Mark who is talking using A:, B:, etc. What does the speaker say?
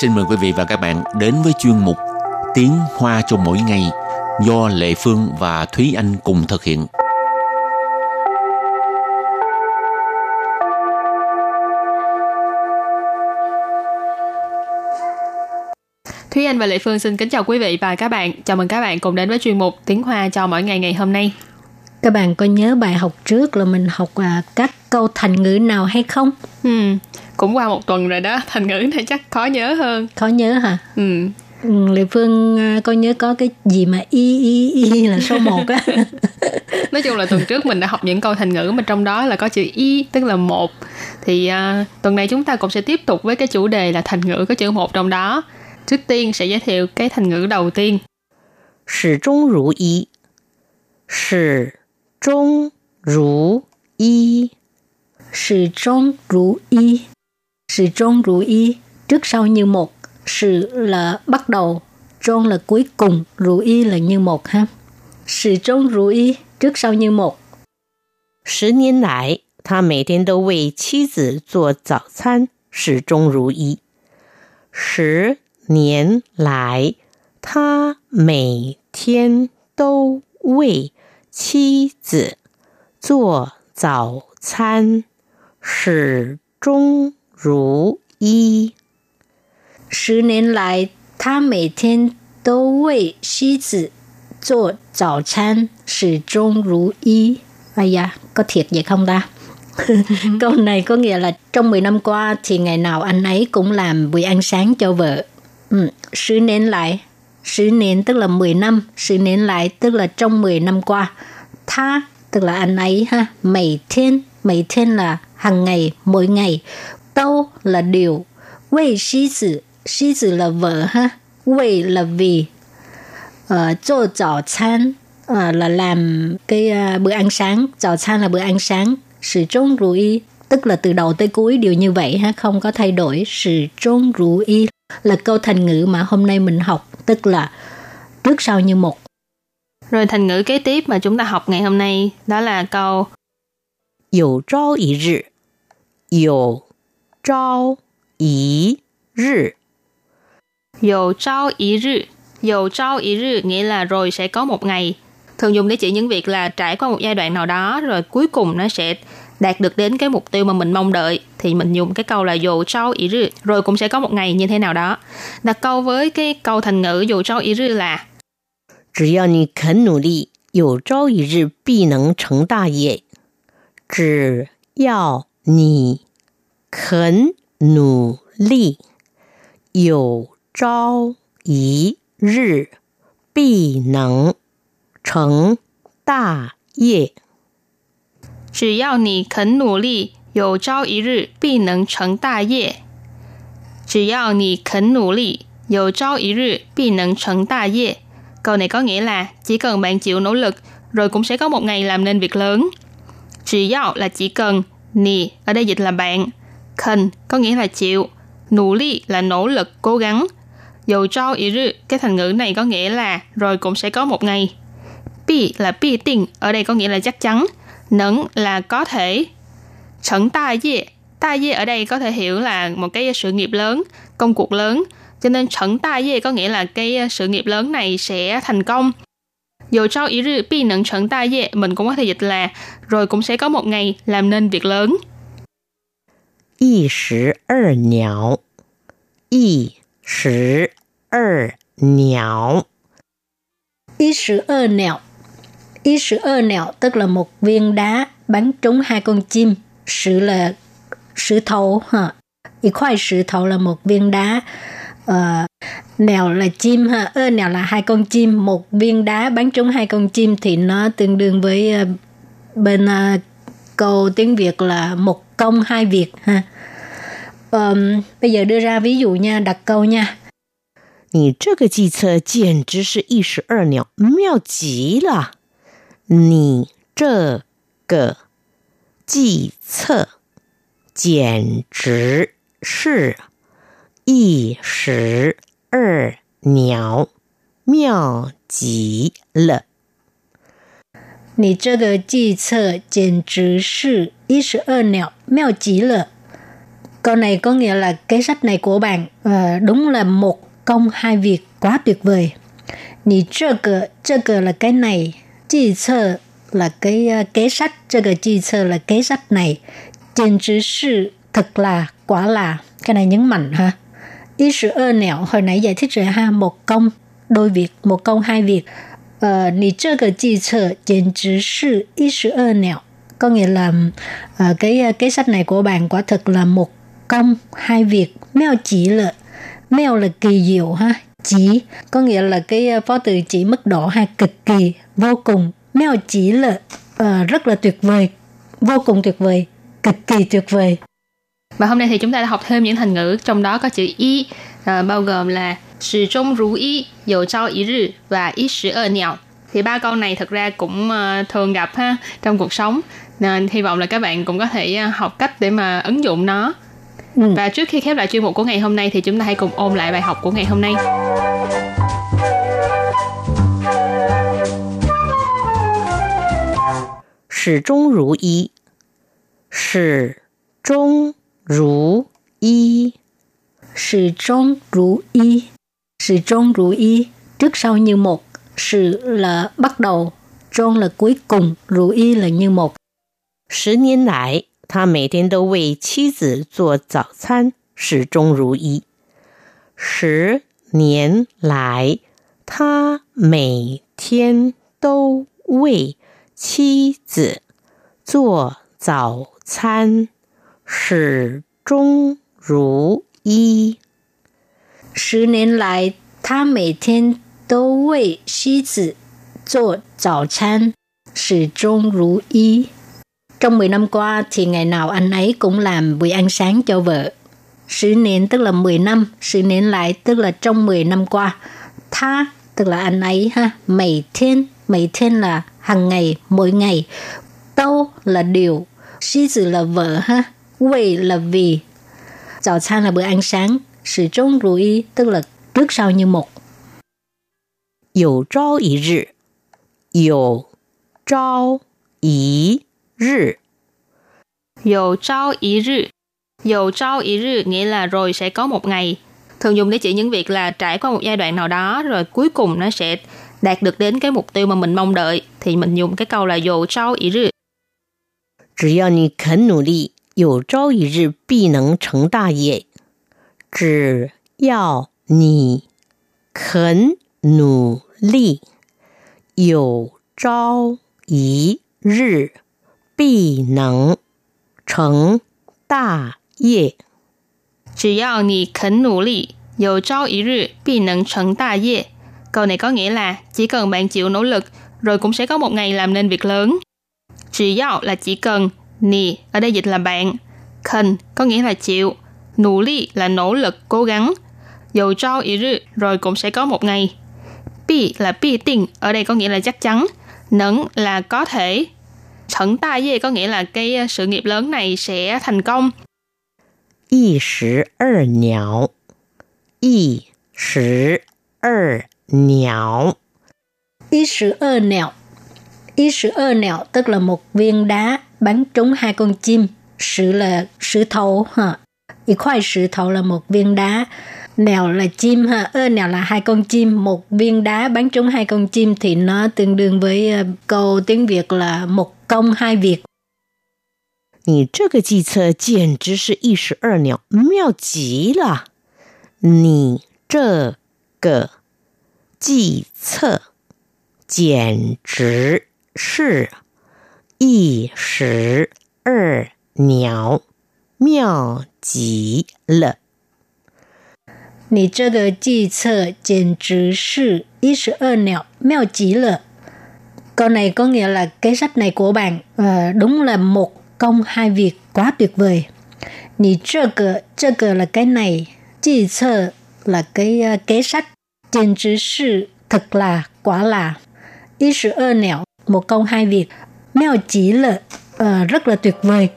A: xin mời quý vị và các bạn đến với chuyên mục Tiếng Hoa cho mỗi ngày do Lệ Phương và Thúy Anh cùng thực hiện.
B: Thúy Anh và Lệ Phương xin kính chào quý vị và các bạn. Chào mừng các bạn cùng đến với chuyên mục Tiếng Hoa cho mỗi ngày ngày hôm nay.
C: Các bạn có nhớ bài học trước là mình học à, các câu thành ngữ nào hay không?
B: Ừ, cũng qua một tuần rồi đó thành ngữ này chắc khó nhớ hơn
C: khó nhớ hả
B: ừ,
C: ừ Lệ Phương à, có nhớ có cái gì mà y y y là số 1 á.
B: Nói chung là tuần trước mình đã học những câu thành ngữ mà trong đó là có chữ y tức là một. Thì uh, tuần này chúng ta cũng sẽ tiếp tục với cái chủ đề là thành ngữ có chữ một trong đó. Trước tiên sẽ giới thiệu cái thành ngữ đầu tiên.
D: Sử trung rủ y. Sử trung rủ y.
C: Sử trung rủ y. Sự trông rủ y. Trước sau như một. Sự là bắt đầu. Trông là cuối cùng. Rủ y là như một ha. Sự trông rủ y. Trước sau như một.
D: 十年来，他每天都为妻子做早餐，始终如一。十年来，他每天都为妻子做早餐，始终 如一。
C: 十年来，他每天都为妻子做早餐，始终如一。Ây da, có thiệt vậy không ta? Câu này có nghĩa là trong 10 năm qua thì ngày nào anh ấy cũng làm bữa ăn sáng cho vợ. Ừ, sự nến lại, sự nến tức là 10 năm, sự nến lại tức là trong 10 năm qua. Tha tức là anh ấy ha,每天, mấy thiên là hàng ngày, mỗi ngày. Tâu là điều, Wei Xí Tử, Xí Tử là vợ ha, Wei là vì, ờ, cho chảo chán, ờ, là làm cái uh, bữa ăn sáng, chảo chán là bữa ăn sáng, sự trốn rủ y, tức là từ đầu tới cuối đều như vậy ha, không có thay đổi, sự trốn rủ y là câu thành ngữ mà hôm nay mình học, tức là trước sau như một.
B: Rồi thành ngữ kế tiếp mà chúng ta học ngày hôm nay đó là câu
D: Dụ 朝一日，有朝一日，
B: Dầu trao ý rư. Dầu trao ý rư nghĩa là rồi sẽ có một ngày. Thường dùng để chỉ những việc là trải qua một giai đoạn nào đó rồi cuối cùng nó sẽ đạt được đến cái mục tiêu mà mình mong đợi thì mình dùng cái câu là dầu trao ý rư rồi cũng sẽ có một ngày như thế nào đó. Đặt câu với cái câu thành ngữ dầu trao ý rư là
D: 只要你肯努力，有朝一日必能成大业。只要你 肯努力，有朝一日必能成大业。
B: chỉ要你肯努力，有朝一日必能成大业。只要你肯努力，有朝一日必能成大业。Câu này có nghĩa là chỉ cần bạn chịu nỗ lực, rồi cũng sẽ có một ngày làm nên việc lớn. Chỉ yào là chỉ cần, nì ở đây dịch là bạn, cần có nghĩa là chịu, nỗ lực là nỗ lực, cố gắng. Dù cho ý rư, cái thành ngữ này có nghĩa là rồi cũng sẽ có một ngày. Bị là bị tình, ở đây có nghĩa là chắc chắn. Nẫn là có thể. Trấn ta dịa, ta dịa ở đây có thể hiểu là một cái sự nghiệp lớn, công cuộc lớn. Cho nên trấn ta dịa có nghĩa là cái sự nghiệp lớn này sẽ thành công. Dù cho ý rư bị nẫn trấn ta dịa, mình cũng có thể dịch là rồi cũng sẽ có một ngày làm nên việc lớn.
D: 一石二鸟，一石二鸟，
C: Ý sử ơ nẹo. Ý sử ơ nẹo tức là một viên đá bắn trúng hai con chim. Sử là sử thầu ha. Ý khoai sử thầu là một viên đá. Ờ, nèo là chim ha. Ơ nèo là hai con chim. Một viên đá bắn trúng hai con chim thì nó tương đương với ờ, bên ờ, câu tiếng Việt là một công hai việc ha. Ờm, bây giờ đưa ra ví dụ nha, đặt câu nha.
D: 你这个计策简直是一石二鸟，妙极了！你这个计策简直是一石二鸟，妙极了！
C: 你这个计策简直是一石二鸟，妙极了。 câu này có nghĩa là cái sách này của bạn uh, đúng là một công hai việc quá tuyệt vời 你这个这个 là cái này 计策 là cái uh, kế sách 这个计策 là kế sách này 简直是 thật là quả là cái này nhấn mạnh ha ý sự ơ nẻo hồi nãy giải thích rồi ha một công đôi việc một công hai việc ờ, nì chơ cái chi trợ简直是一十二鸟có nghĩa là uh, cái cái sách này của bạn quả thực là một công hai việc mèo chỉ là mèo là kỳ diệu ha chỉ có nghĩa là cái phó từ chỉ mức độ hay cực kỳ vô cùng mèo chỉ là uh, rất là tuyệt vời vô cùng tuyệt vời cực kỳ tuyệt vời
B: và hôm nay thì chúng ta đã học thêm những thành ngữ trong đó có chữ y à, bao gồm là sự trung rú y, dầu trao ý rư và ý sử ở nhạo. Thì ba câu này thật ra cũng uh, thường gặp ha trong cuộc sống nên hy vọng là các bạn cũng có thể uh, học cách để mà ứng dụng nó. Ừ. Và trước khi khép lại chuyên mục của ngày hôm nay thì chúng ta hãy cùng ôn lại bài học của ngày hôm nay.
D: 始终如一，始终如一，
C: 始终如一， 始终如一 trước sau như một. Sự là bắt đầu, trung là cuối cùng,如一 là như một.
D: 十年来，他每天都为妻子做早餐，始终如一。十年来，他每天都为妻子做早餐。始终如一。
C: 十年来，他每天都为妻子做早餐，始终如一。Trong 10 năm qua thì ngày nào anh ấy cũng làm bữa ăn sáng cho vợ. Sự niên tức là 10 năm, sự niên lại tức là trong 10 năm qua. Tha tức là anh ấy ha, mấy thiên, mấy thiên là hàng ngày, mỗi ngày. Đâu là điều, sĩ tử là vợ ha, Vì là vì.早餐 là bữa ăn sáng. Sự trung如意 tức là trước sau như một.
D: 有朝一日，有朝一日，
B: 有朝一日，有朝一日 nghĩa là rồi sẽ có một ngày. Thường dùng để chỉ những việc là trải qua một giai đoạn nào đó rồi cuối cùng nó sẽ đạt được đến cái mục tiêu mà mình mong đợi thì mình dùng cái câu là dồ trao ý rư.
D: 只要你肯努力，有朝一日必能成大业。 只要你肯努力，有朝一日必能成大业。
B: 只要你肯努力，有朝一日必能成大业。Câu này có nghĩa là chỉ cần bạn chịu nỗ lực, rồi cũng sẽ có một ngày làm nên việc lớn. Chỉ yào là chỉ cần, nì ở đây dịch là bạn, khẩn có nghĩa là chịu, nỗ lực là nỗ lực, cố gắng. Dầu trao ý rư, rồi cũng sẽ có một ngày. Bi là bi tình, ở đây có nghĩa là chắc chắn. Nẫn là có thể. Trận ta dê có nghĩa là cái ờ, sự nghiệp lớn này sẽ thành công.
D: Y sử er nhạo Y sử er nhạo
C: Y sử er nhạo Y sử er nhạo tức là một viên đá bắn trúng hai con chim. Sử là sử thầu ha. Y khoai sử thầu là một viên đá. Nèo là chim ha, ơ nèo là hai con chim, một viên đá bắn trúng hai con chim thì nó tương đương với uh, câu tiếng Việt là một công hai việc.
D: 你这个计策简直是一石二鸟，妙极了！你这个计策简直是一石二鸟，妙 极了。
C: 你这个计策简直是一石二鸟，妙极了。Câu này có nghĩa là cái sách này của bạn uh, đúng là một công hai việc quá tuyệt vời. Nì trơ cờ, trơ cờ là cái này, chỉ策là cái uh, kế sách, trên chứ sự thật là, quả là. Ý sự ơ nẻo, một công hai việc, mèo chỉ là uh, rất là tuyệt vời.